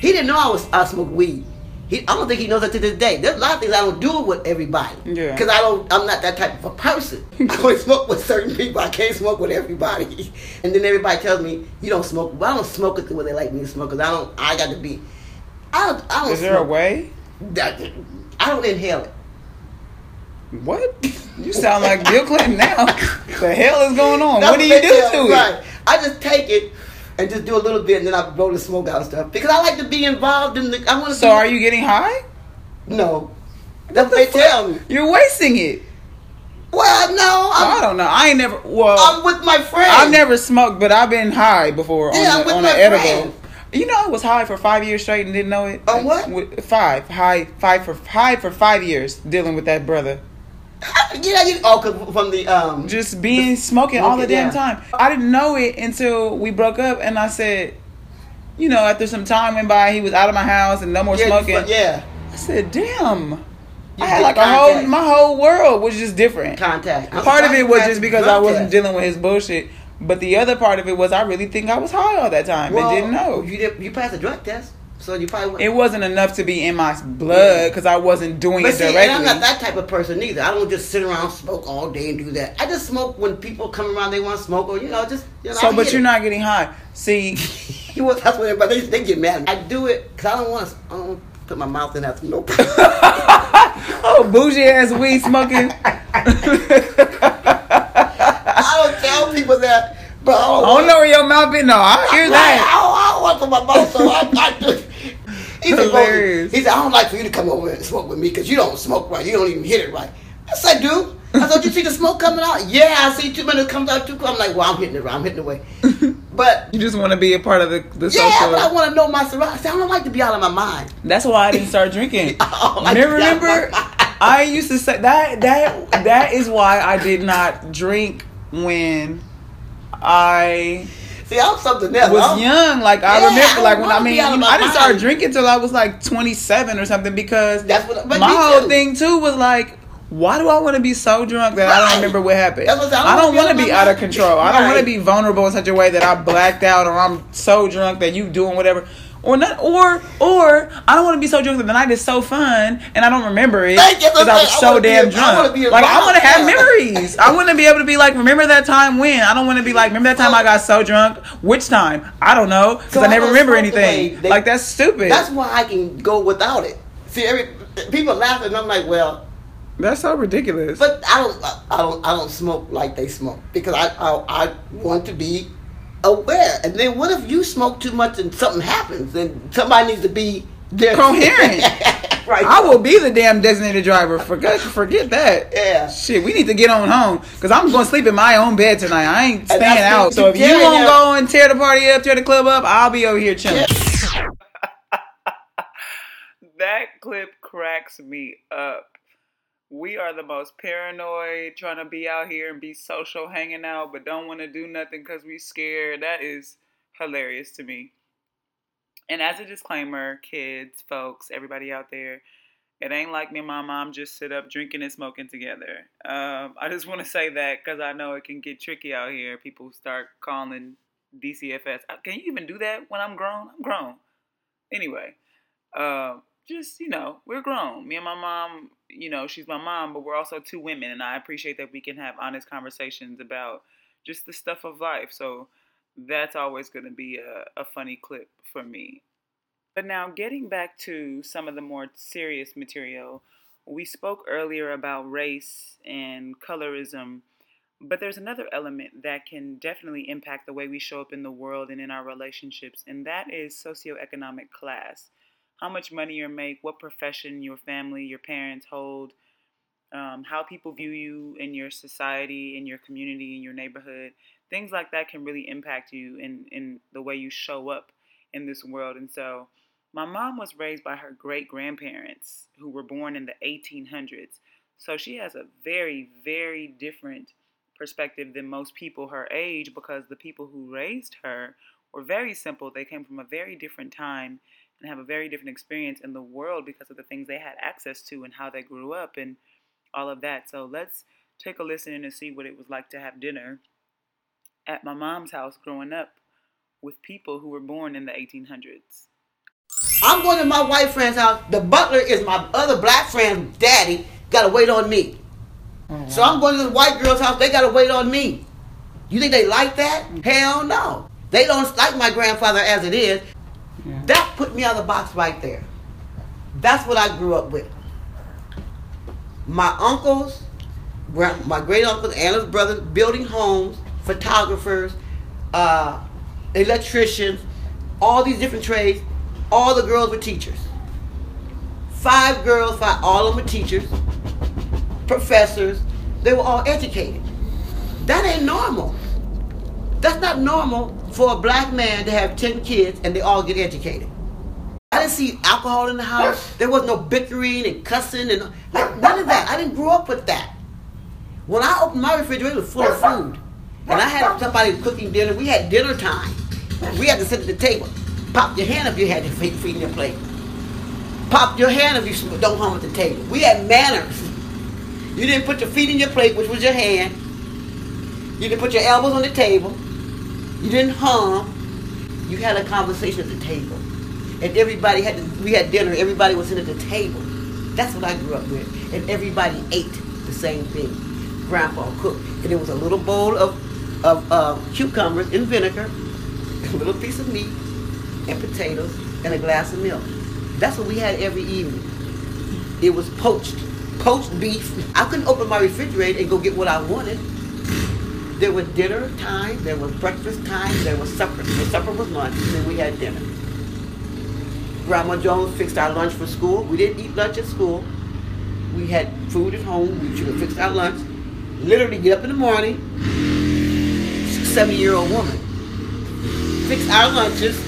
He didn't know I was I smoked weed. He, I don't think he knows that to this day. There's a lot of things I don't do with everybody. Yeah. Because I don't. I'm not that type of a person. *laughs* I only smoke with certain people. I can't smoke with everybody. *laughs* And then everybody tells me you don't smoke. Well, I don't smoke it the way they like me to smoke. Cause I don't. I got to be. I don't. I don't. Is there a way? I don't inhale it. What? You sound like Bill Clinton now. the hell is going on? What do you do to it? Right. I just take it and just do a little bit, and then I blow the smoke out and stuff. Because I like to be involved in the. I want to. So are you getting high? No. That's what they tell me. You're wasting it. Well, no. I I'm, don't know. I ain't never. Well, I'm with my friends. I've never smoked, but I've been high before Yeah, on, on my an edible. You know, I was high for five years straight and didn't know it. On what? With- Five high, five for high for five years dealing with that brother. Yeah, you. Oh, from the um. Just being smoking all the damn time. I didn't know it until we broke up, and I said, you know, after some time went by, he was out of my house and no more yeah, smoking. yeah. I said, damn. You I had like a whole, my whole world was just different. Contact. Part of it was just because had I wasn't dealing with his bullshit. But the other part of it was I really think I was high all that time test. and didn't know. You did. You passed a drug test, so you probably. Went. It wasn't enough to be in my blood because I wasn't doing But it see, and directly. I'm not that type of person either. I don't just sit around smoke all day and do that. I just smoke when people come around they want to smoke or you know just. You know, so, but you're it. not getting high. See, *laughs* He was, that's what everybody they, they get mad. I do it because I don't want to. I put my mouth in after no. *laughs* oh, bougie ass weed smoking. *laughs* I don't tell people that, but I don't, I don't know where your mouth is. No, I hear Right, that. I don't, I don't want to my mouth, so I, I just. He said, Hilarious. he said, I don't like for you to come over and smoke with me because you don't smoke right. You don't even hit it right. I do. I thought you see the smoke coming out. Yeah, I see two minutes comes out too. quick." I'm like, well, I'm hitting it right. I'm hitting it away. *laughs* But You just want to be a part of the, the yeah, social. but I want to know my surroundings. I don't like to be out of my mind. That's why I didn't start drinking. *laughs* My remember, remember, I used to say that that that is why I did not drink when I See, I'm something else. was I'm- young. Like I Yeah, remember, like when I mean, of my I didn't start drinking till I was like 27 or something because That's what- but my whole too. thing too was like. Why do I want to be so drunk that I don't remember what happened? That's what. I I don't want to be out of control. I don't want to be vulnerable in such a way that I blacked out or I'm so drunk that you doing whatever. Or not, or or I don't want to be so drunk that the night is so fun and I don't remember it because I was so wanna damn I drunk. wanna like I want to have memories. I want to be able to be like, remember that time when? I don't want to be like, remember that time I got so drunk. Which time? I don't know because So I I never remember anything. they- like that's stupid. That's why I can go without it. See, every people laugh and I'm like, well, that's so ridiculous. but I don't, I don't, I don't smoke like they smoke because I, I, I want to be aware. And then what if you smoke too much and something happens? Then somebody needs to be there. Coherent. *laughs* right. I will be the damn designated driver. Forget forget that. Yeah. Shit, we need to get on home because I'm going to sleep in my own bed tonight. I ain't staying out. So if you get, won't yeah. go and tear the party up, tear the club up, I'll be over here chilling. *laughs* That clip cracks me up. We are the most paranoid, trying to be out here and be social, hanging out, but don't want to do nothing because we scared. That is hilarious to me. And as a disclaimer, kids, folks, everybody out there, it ain't like me and my mom just sit up drinking and smoking together. Um, I just want to say that because I know it can get tricky out here. People start calling DCFS. Uh, Can you even do that when I'm grown? I'm grown. Anyway, uh, just you know, we're grown. Me and my mom, you know, she's my mom, but we're also two women, and I appreciate that we can have honest conversations about just the stuff of life. So that's always going to be a, a funny clip for me. But now, getting back to some of the more serious material, we spoke earlier about race and colorism, but there's another element that can definitely impact the way we show up in the world and in our relationships, and that is socioeconomic class. How much money you make, what profession your family, your parents hold, um, how people view you in your society, in your community, in your neighborhood. Things like that can really impact you in, in the way you show up in this world. And so, my mom was raised by her great grandparents who were born in the 1800s. So, she has a very, very different perspective than most people her age because the people who raised her were very simple. They came from a very different time and have a very different experience in the world because of the things they had access to and how they grew up and all of that. So let's take a listen and see what it was like to have dinner at my mom's house growing up with people who were born in the 1800s. I'm going to my white friend's house. The butler is my other black friend's daddy. Got to wait on me. Oh, wow. So I'm going to the white girl's house. They got to wait on me. You think they like that? Mm. Hell no. They don't like my grandfather as it is. Yeah. That put me out of the box right there. That's what I grew up with. My uncles, my great uncles and his brothers building homes, photographers, uh, electricians, all these different trades. All the girls were teachers. Five girls, five, all of them were teachers, professors. They were all educated. That ain't normal. That's not normal for a black man to have 10 kids and they all get educated. I didn't see alcohol in the house. There was no bickering and cussing and like, none of that. I didn't grow up with that. When I opened my refrigerator, it was full of food. And I had somebody cooking dinner. We had dinner time. We had to sit at the table. Pop your hand if you had feet, feet in your plate. Pop your hand if you don't hum at the table. We had manners. You didn't put your feet in your plate, which was your hand. You didn't put your elbows on the table. You didn't hum. You had a conversation at the table. And everybody had to, we had dinner. Everybody was sitting at the table. That's what I grew up with. And everybody ate the same thing. Grandpa cooked. And it was a little bowl of, of uh, cucumbers in vinegar, a little piece of meat, and potatoes, and a glass of milk. That's what we had every evening. It was poached, poached beef. I couldn't open my refrigerator and go get what I wanted. There was dinner time, there was breakfast time, there was supper. The supper was lunch, and then we had dinner. Grandma Jones fixed our lunch for school. We didn't eat lunch at school. We had food at home. We should have fixed our lunch. Literally get up in the morning, 70 year old woman, fix our lunches,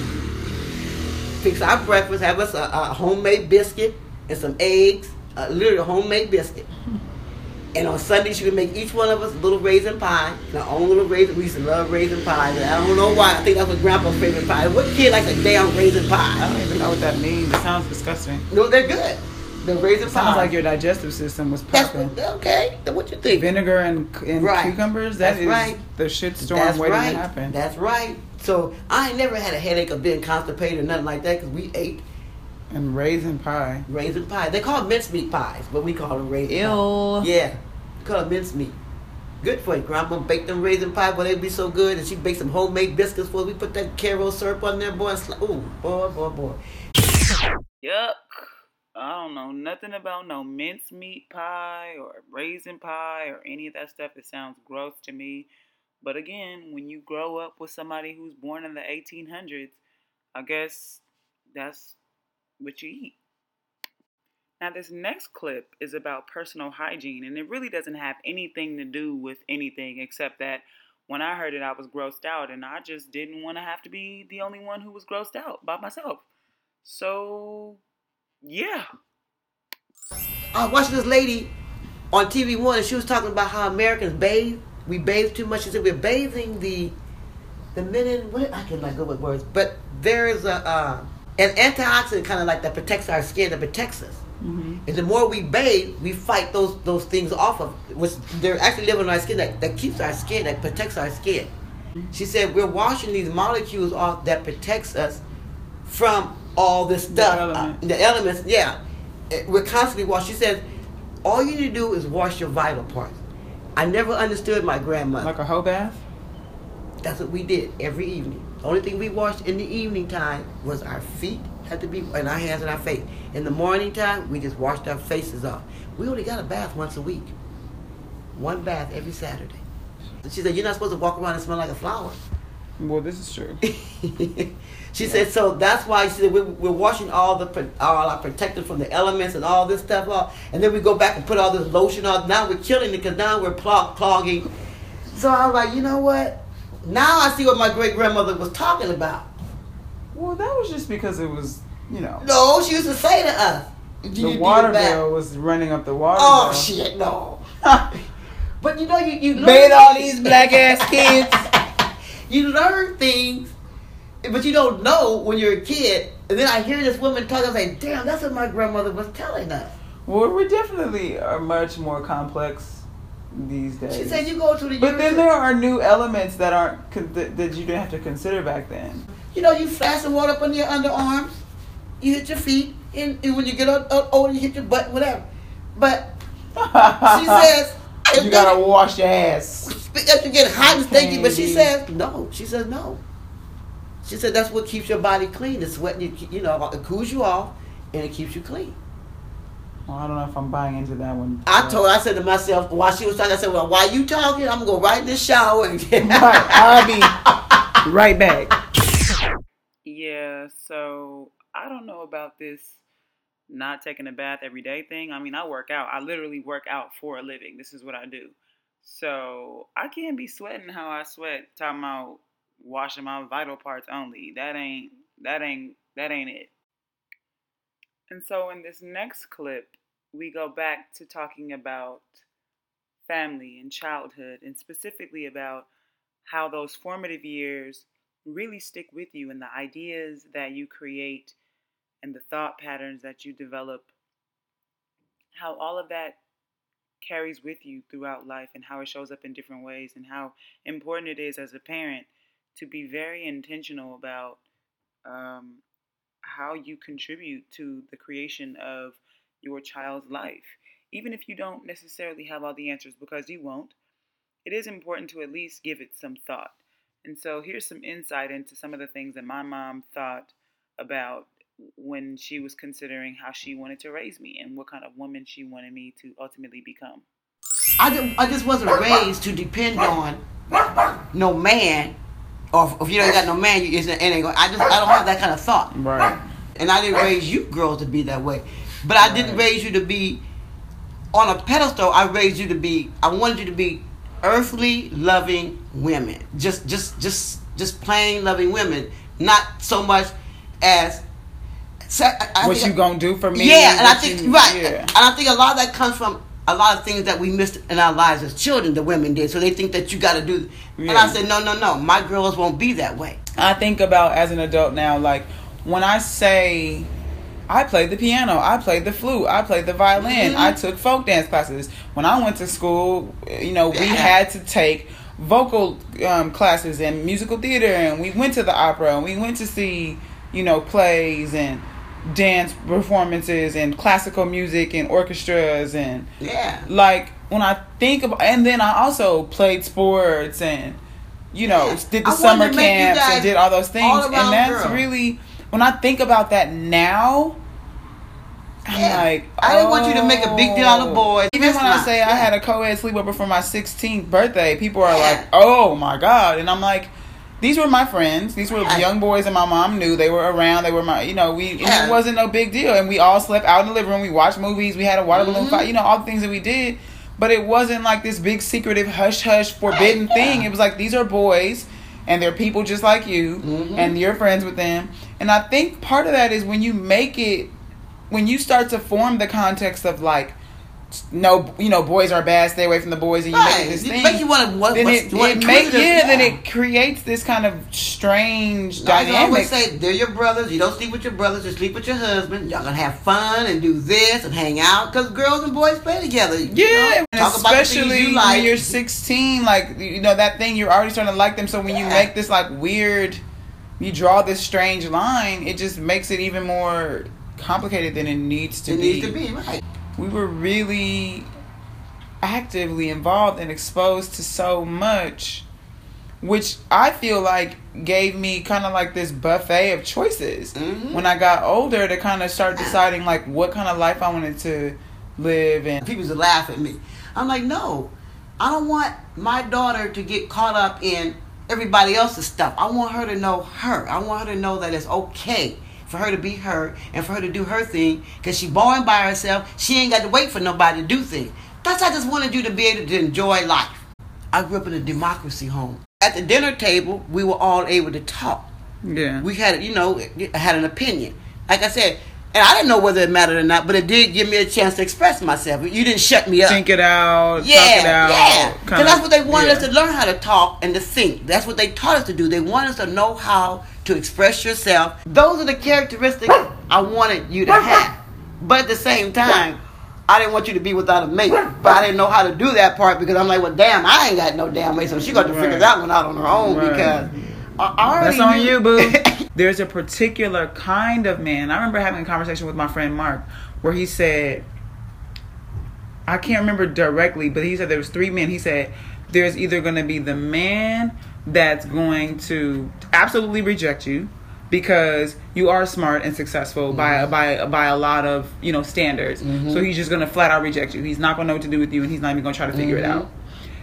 fix our breakfast, have us a, a homemade biscuit and some eggs, uh, literally a homemade biscuit. And on Sunday, she would make each one of us a little raisin pie. Our own little raisin. We used to love raisin pie. I don't know why. I think that was Grandpa's favorite pie. What kid likes a damn raisin pie? I don't even know what that means. It sounds disgusting. No, they're good. The raisin it pie. Sounds like your digestive system was popping. That's okay. What you think? Vinegar and, and right. cucumbers. That That's is right. the shitstorm That's waiting right. to happen. That's right. So I never had a headache of being constipated or nothing like that because we ate and raisin pie. Raisin pie. They call it mincemeat pies, but we call them raisin Ew. pie. Yeah. Call it mincemeat. Good for you. Grandma baked them raisin pie, boy, they'd be so good. And she baked some homemade biscuits for us. We put that Karo syrup on there, boy. Sli- Ooh, boy, boy, boy. Yuck. I don't know nothing about no mincemeat pie or raisin pie or any of that stuff. It sounds gross to me. But again, when you grow up with somebody who's born in the 1800s, I guess that's what you eat. Now, this next clip is about personal hygiene, and it really doesn't have anything to do with anything except that when I heard it, I was grossed out, and I just didn't want to have to be the only one who was grossed out by myself. So, yeah. I watched this lady on TV One, and she was talking about how Americans bathe. We bathe too much. She said we're bathing the the men in what I can like go with words, but there is a uh, an antioxidant kind of like that protects our skin, that protects us. Mm-hmm. And the more we bathe, we fight those those things off of which they're actually living on our skin that, that keeps our skin, that protects our skin. Mm-hmm. She said we're washing these molecules off that protects us from all this stuff. The, element. uh, the elements, yeah. We're constantly washing. She said, all you need to do is wash your vital parts. I never understood my grandmother. Like a hoe bath? That's what we did every evening. The only thing we washed in the evening time was our feet had to be and our hands and our face. In the morning time, we just washed our faces off. We only got a bath once a week. One bath every Saturday. She said, You're not supposed to walk around and smell like a flower. Well, this is true. *laughs* she yeah. said, so that's why she said we're, we're washing all the all our protectors from the elements and all this stuff off, and then we go back and put all this lotion on. Now we're killing it because now we're clog- clogging. So I was like, you know what? Now I see what my great grandmother was talking about. Well, that was just because it was, you know. No, she used to say to us. The water bill was running up the water. Oh bill. shit, no. *laughs* but you know, you you made all these black ass kids. *laughs* you learn things, but you don't know when you're a kid And then I hear this woman talk. I say, "Damn, that's what my grandmother was telling us." Well, we definitely are much more complex these days. She said, "You go to the." But then there are new elements that aren't that, that you didn't have to consider back then. You know, you flash some water up on your underarms, you hit your feet, and, and when you get o- o- older, you hit your butt, whatever. But *laughs* she says, you they- gotta wash your ass. if you get hot and stinky, but she says no. She says no. She said that's what keeps your body clean. It's sweat, you, you know, it cools you off and it keeps you clean. Well, I don't know if I'm buying into that one. I told, I said to myself while she was talking, I said, well, while you talking, I'm gonna go right in the shower and get. Right, *laughs* I'll be right back. Yeah, so I don't know about this not taking a bath every day thing. I mean, I work out. I literally work out for a living. This is what I do. So I can't be sweating how I sweat talking about washing my vital parts only. That ain't that ain't that ain't it. And so in this next clip, we go back to talking about family and childhood and specifically about how those formative years really stick with you and the ideas that you create and the thought patterns that you develop, how all of that carries with you throughout life and how it shows up in different ways, and how important it is as a parent to be very intentional about um, how you contribute to the creation of your child's life. Even if you don't necessarily have all the answers, because you won't, it is important to at least give it some thought. And so here's some insight into some of the things that my mom thought about when she was considering how she wanted to raise me and what kind of woman she wanted me to ultimately become. I just, I just wasn't raised to depend on no man, or if you don't got no man, you it ain't going. I just I don't have that kind of thought. Right. And I didn't raise you girls to be that way. But I didn't raise you to be on a pedestal. I raised you to be. I wanted you to be earthly loving women. Just, just, just, just plain loving women. Not so much as. I- I What you gonna do for me? yeah, and I think you- right, Yeah. and I think a lot of that comes from a lot of things that we missed in our lives as children. The women did, so they think that you got to do. And I said, no, no, no. My girls won't be that way. I think about as an adult now, like when I say I played the piano, I played the flute, I played the violin, Mhm. I took folk dance classes. When I went to school, you know, we had to take vocal um, classes and musical theater, and we went to the opera, and we went to see, you know, plays and dance performances and classical music and orchestras and Yeah. like when I think about, and then I also played sports and you know Yeah. did the I summer to make you camps and did all those things, and that's girl. really when I think about that now. I'm Yeah. like, I didn't want you to make a big deal out of oh. boys. Even That's when I not- say I had a co-ed sleepover for my 16th birthday, people are Yeah. like, "Oh my god!" And I'm like, "These were my friends. These were young boys, and my mom knew they were around. They were my, you know, we Yeah. it wasn't no big deal. And we all slept out in the living room. We watched movies. We had a water balloon Mhm. fight. You know, all the things that we did. But it wasn't like this big secretive hush hush forbidden yeah. thing. It was like these are boys." And they're people just like you, Mhm. and you're friends with them. And I think part of that is when you make it when you start to form the context of like no you know boys are bad stay away from the boys and you Right. make this thing make you wanna- what- then it, you it make, it, yeah, then it creates this kind of strange I dynamic always say they're your brothers. You don't sleep with your brothers. You sleep with your husband. Y'all gonna have fun and do this and hang out because girls and boys play together. you yeah, know? talk about especially you like. when you're 16, like you know that thing you're already starting to like them. So when you make this like weird, you draw this strange line, it just makes it even more complicated than it needs to it be. needs to be right. we were really actively involved and exposed to so much which i feel like gave me kind of like this buffet of choices Mhm. when i got older to kind of start deciding like what kind of life i wanted to live and People used to laugh at me. I'm like, no, I don't want my daughter to get caught up in everybody else's stuff. I want her to know her. I want her to know that it's okay for her to be her and for her to do her thing because she born by herself. She ain't got to wait for nobody to do things. That's why I just wanted you to be able to enjoy life. I grew up in a democracy home. At the dinner table, we were all able to talk. yeah We had, you know, had an opinion. Like I said, And I didn't know whether it mattered or not, but it did give me a chance to express myself. You didn't shut me up. Think it out. Yeah, talk it out. yeah. Because that's what they wanted us to learn how to talk and to think. That's what they taught us to do. They want us to know how to express yourself. Those are the characteristics I wanted you to have. But at the same time, I didn't want you to be without a mate. But I didn't know how to do that part because I'm like, well, damn, I ain't got no damn mate. So she got to figure that one out on her own Right. because I I already That's on knew- you, boo. *laughs* There's a particular kind of man. I remember having a conversation with my friend Mark where he said, I can't remember directly, but he said there was three men. He said there's either going to be the man that's going to absolutely reject you because you are smart and successful by mm-hmm. by by a lot of you know standards. Mm-hmm. So he's just going to flat out reject you. He's not going to know what to do with you, and he's not even going to try to figure it mm-hmm. out.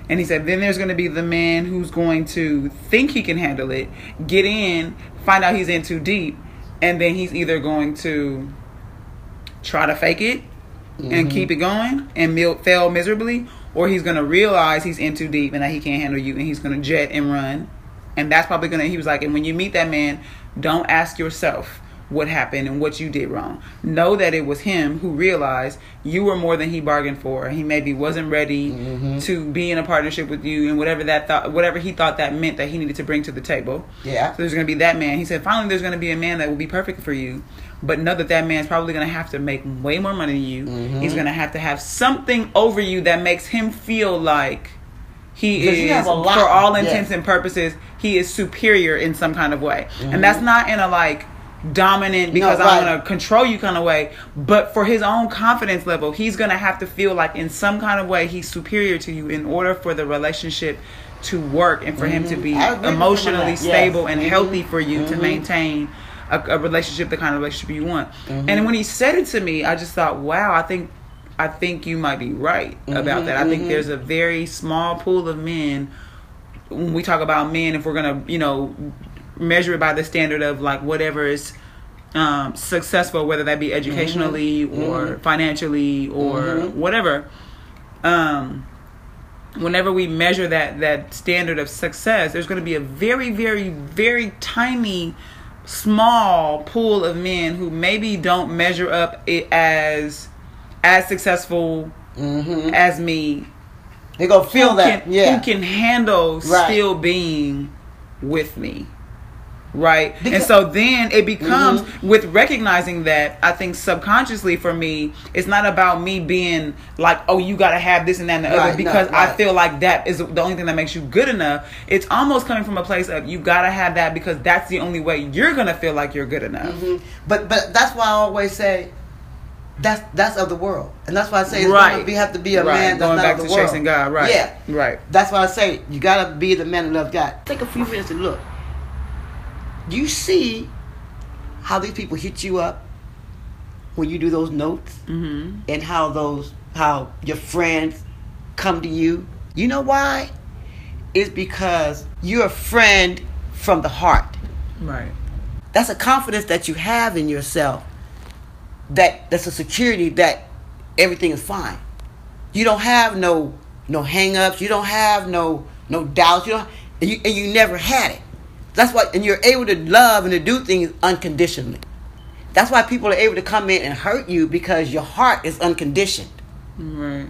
And he said, then there's going to be the man who's going to think he can handle it, get in, find out he's in too deep, and then he's either going to try to fake it and mm-hmm. keep it going and mil- fail miserably, or he's going to realize he's in too deep and that he can't handle you, and he's going to jet and run. And that's probably going to, he was like, and when you meet that man, don't ask yourself what happened and what you did wrong. Know that it was him who realized you were more than he bargained for. He maybe wasn't ready to be in a partnership with you, and whatever that thought, whatever he thought that meant that he needed to bring to the table. Yeah. So there's going to be that man. He said, finally, there's going to be a man that will be perfect for you, but know that that man's probably going to have to make way more money than you. Mm-hmm. He's going to have to have something over you that makes him feel like he is, a lot, for all yeah. intents and purposes, he is superior in some kind of way, Mm-hmm. and that's not in a like dominant because right. I'm going to control you kind of way, but for his own confidence level, he's going to have to feel like in some kind of way he's superior to you in order for the relationship to work and for him to be Mm-hmm. I agree with you on emotionally that, yes. stable and Mhm. healthy for you to Mhm. maintain a, a relationship, the kind of relationship you want. Mm-hmm. And when he said it to me, I just thought, wow, I think, I think you might be right about that. I think mhm. there's a very small pool of men. When we talk about men, if we're gonna, you know, measure it by the standard of like whatever is um, successful, whether that be educationally or financially or Mhm. whatever. Um, whenever we measure that that standard of success, there's going to be a very, very, very tiny, small pool of men who maybe don't measure up it as as successful Mm-hmm. as me. They gonna feel who that. Can, yeah. Who can handle Right. still being with me. Right. and so then it becomes Mm-hmm. with recognizing that I think subconsciously for me, it's not about me being like, oh, you gotta have this and that and the Right, other no, because I feel like that is the only thing that makes you good enough. It's almost coming from a place of you gotta have that because that's the only way you're gonna feel like you're good enough. Mhm. But but that's why I always say that's that's of the world, and that's why I say it's Right. gonna have to be a Right. man that's Going not back of the to world. chasing God, right. Yeah, Right. That's why I say you gotta be the man that loves God. Take a few minutes to look. You see how these people hit you up when you do those notes, Mm-hmm. and how those how your friends come to you. You know why? It's because you're a friend from the heart. Right. That's a confidence that you have in yourself. That that's a security that everything is fine. You don't have no no hangups. You don't have no no doubts. You don't and you, and you never had it. That's why and you're able to love and to do things unconditionally. That's why people are able to come in and hurt you because your heart is unconditioned. Right.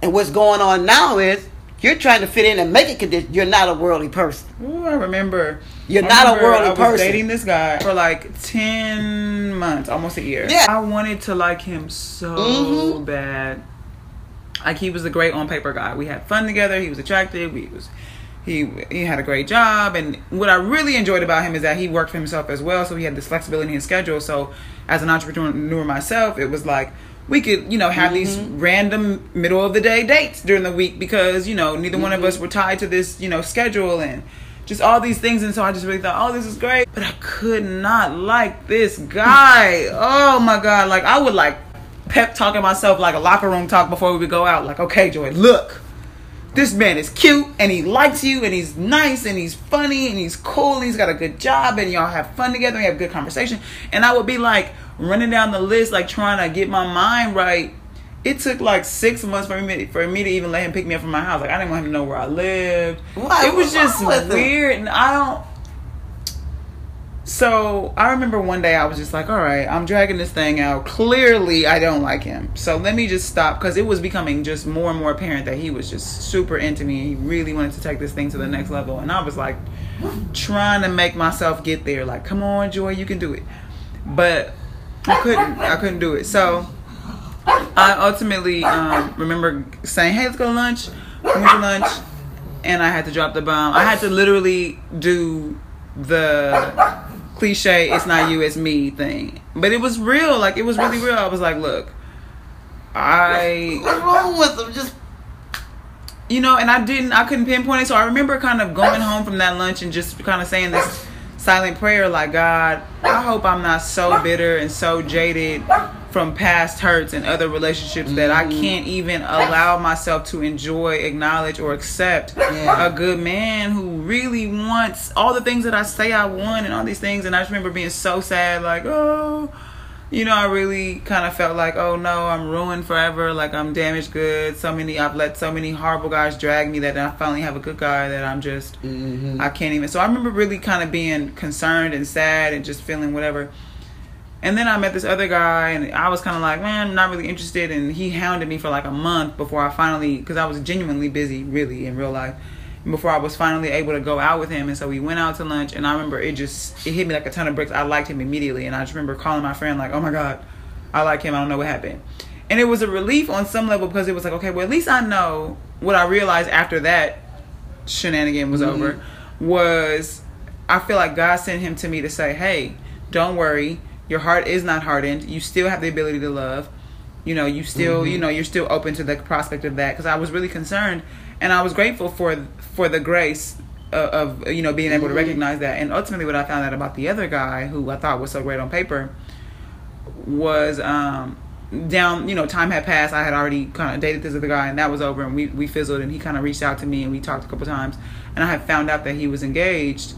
And what's going on now is you're trying to fit in and make it condition. You're not a worldly person. Ooh, I remember. You're I not a remember worldly I was person. dating this guy for like ten months, almost a year. Yeah. I wanted to like him so Mhm. bad. Like he was a great on paper guy. We had fun together. He was attractive. He was. He he had a great job, and what I really enjoyed about him is that he worked for himself as well. So he had this flexibility in his schedule. So as an entrepreneur myself, it was like we could you know have these mm-hmm. random middle of the day dates during the week because you know neither one of us mm-hmm. were tied to this you know schedule and just all these things. And so I just really thought, oh, this is great. But I could not like this guy. *laughs* oh my god! Like I would like pep talking myself like a locker room talk before we would go out. Like, okay, Joy, look this man is cute and he likes you and he's nice and he's funny and he's cool and he's got a good job and y'all have fun together and have good conversation and i would be like running down the list like trying to get my mind right it took like six months for me for me to even let him pick me up from my house like i didn't want him to know where i lived Why? it was What's just wrong with him? weird and i don't So I remember one day I was just like, all right, I'm dragging this thing out. Clearly, I don't like him. So let me just stop because it was becoming just more and more apparent that he was just super into me. He really wanted to take this thing to the next level. And I was like, trying to make myself get there. Like, come on, Joy, you can do it. But I couldn't. I couldn't do it. So I ultimately um, remember saying, hey, let's go to lunch. We went to lunch. And I had to drop the bomb. I had to literally do the cliche it's not you it's me thing. But it was real like it was really real. I was like look i What's wrong with them Just you know and i didn't i couldn't pinpoint it. So i remember kind of going home from that lunch and just kind of saying this silent prayer like god i hope i'm not so bitter and so jaded from past hurts and other relationships that i mm-hmm. can't even allow myself to enjoy acknowledge or accept Yeah. a good man who really wants all the things that i say i want and all these things and i just remember being so sad like oh you know, I really kind of felt like, oh no, I'm ruined forever. Like I'm damaged goods. So many, I've let so many horrible guys drag me that I finally have a good guy that I'm just, mm-hmm. I can't even. So I remember really kind of being concerned and sad and just feeling whatever. And then I met this other guy, and I was kind of like, man, I'm not really interested. And he hounded me for like a month before I finally, because I was genuinely busy, really, in real life, before I was finally able to go out with him. And so we went out to lunch, and I remember it just, it hit me like a ton of bricks. I liked him immediately. And I just remember calling my friend, like, oh my God, I like him. I don't know what happened. And it was a relief on some level because it was like, okay, well, at least I know what I realized after that shenanigan was mm-hmm. over was I feel like God sent him to me to say, hey, don't worry. Your heart is not hardened. You still have the ability to love. You know, you still, you know, you're still open to the prospect of that because I was really concerned and I was grateful for for the grace of, of you know being able to recognize that. And ultimately, what I found out about the other guy who I thought was so great on paper was um down you know time had passed i had already kind of dated this other guy and that was over and we, we fizzled and he kind of reached out to me and we talked a couple times and i had found out that he was engaged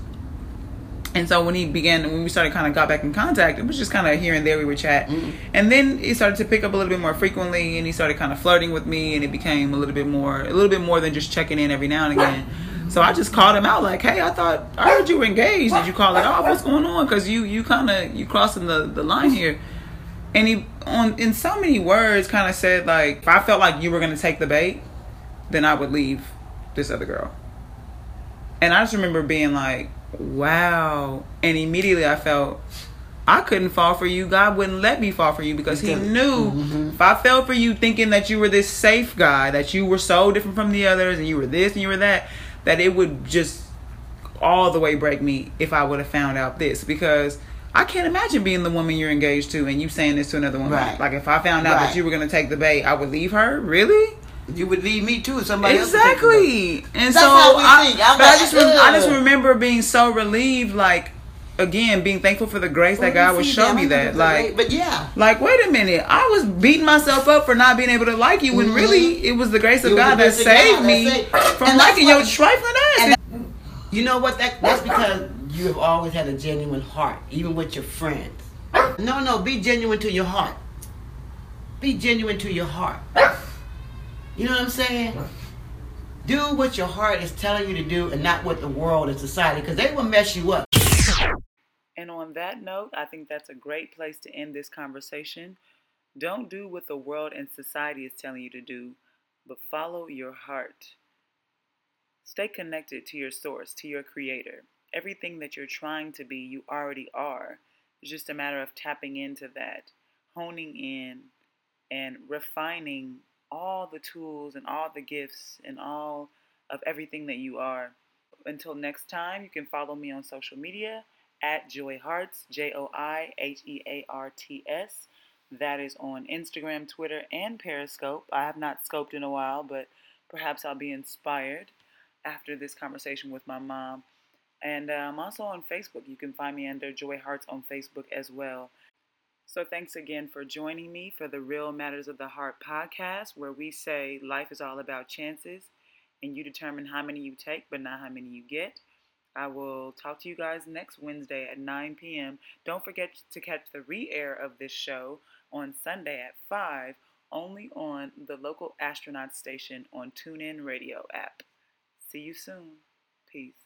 and so when he began when we started kind of got back in contact it was just kind of here and there we would chat. Mm-hmm. And then he started to pick up a little bit more frequently and he started kind of flirting with me and it became a little bit more a little bit more than just checking in every now and again. So i just called him out like hey i thought i heard you were engaged. Did you call it off? What's going on? Because you you kind of you crossing the the line here. And he on in so many words kind of said like if i felt like you were going to take the bait then i would leave this other girl. And i just remember being like wow and immediately i felt i couldn't fall for you god wouldn't let me fall for you because he knew mm-hmm. if i fell for you thinking that you were this safe guy that you were so different from the others and you were this and you were that that it would just all the way break me if I would have found out this because I can't imagine being the woman you're engaged to and you saying this to another woman. Right. Like if I found out Right. that you were gonna take the bait, I would leave her. Really? You would leave me too. Somebody else would take. Exactly. And That's so how we I, think. I'm I just rem- I just remember being so relieved, like again, being thankful for the grace that God would See, show damn, me that. Like been- but yeah, like, wait a minute. I was beating myself up for not being able to like you when Mhm. really it was the grace of God that grace of God saved me from And liking your what- trifling ass. and you know what? That that's because you have always had a genuine heart, even with your friends. No, no, be genuine to your heart. Be genuine to your heart. You know what I'm saying? Do what your heart is telling you to do, and not what the world and society, because they will mess you up. And on that note, I think that's a great place to end this conversation. Don't do what the world and society is telling you to do, but follow your heart. Stay connected to your source, to your creator. Everything that you're trying to be, you already are. It's just a matter of tapping into that, honing in, and refining all the tools and all the gifts and all of everything that you are. Until next time, you can follow me on social media at Joi Hearts, J O I H E A R T S. That is on Instagram, Twitter, and Periscope. I have not scoped in a while, but perhaps I'll be inspired after this conversation with my mom. And I'm also on Facebook. You can find me under Joi Hearts on Facebook as well. So thanks again for joining me for the Real Matters of the Heart podcast, where we say life is all about chances and you determine how many you take, but not how many you get. I will talk to you guys next Wednesday at 9 p.m. Don't forget to catch the re air of this show on Sunday at 5, only on the local astronaut station on TuneIn Radio app. See you soon. Peace.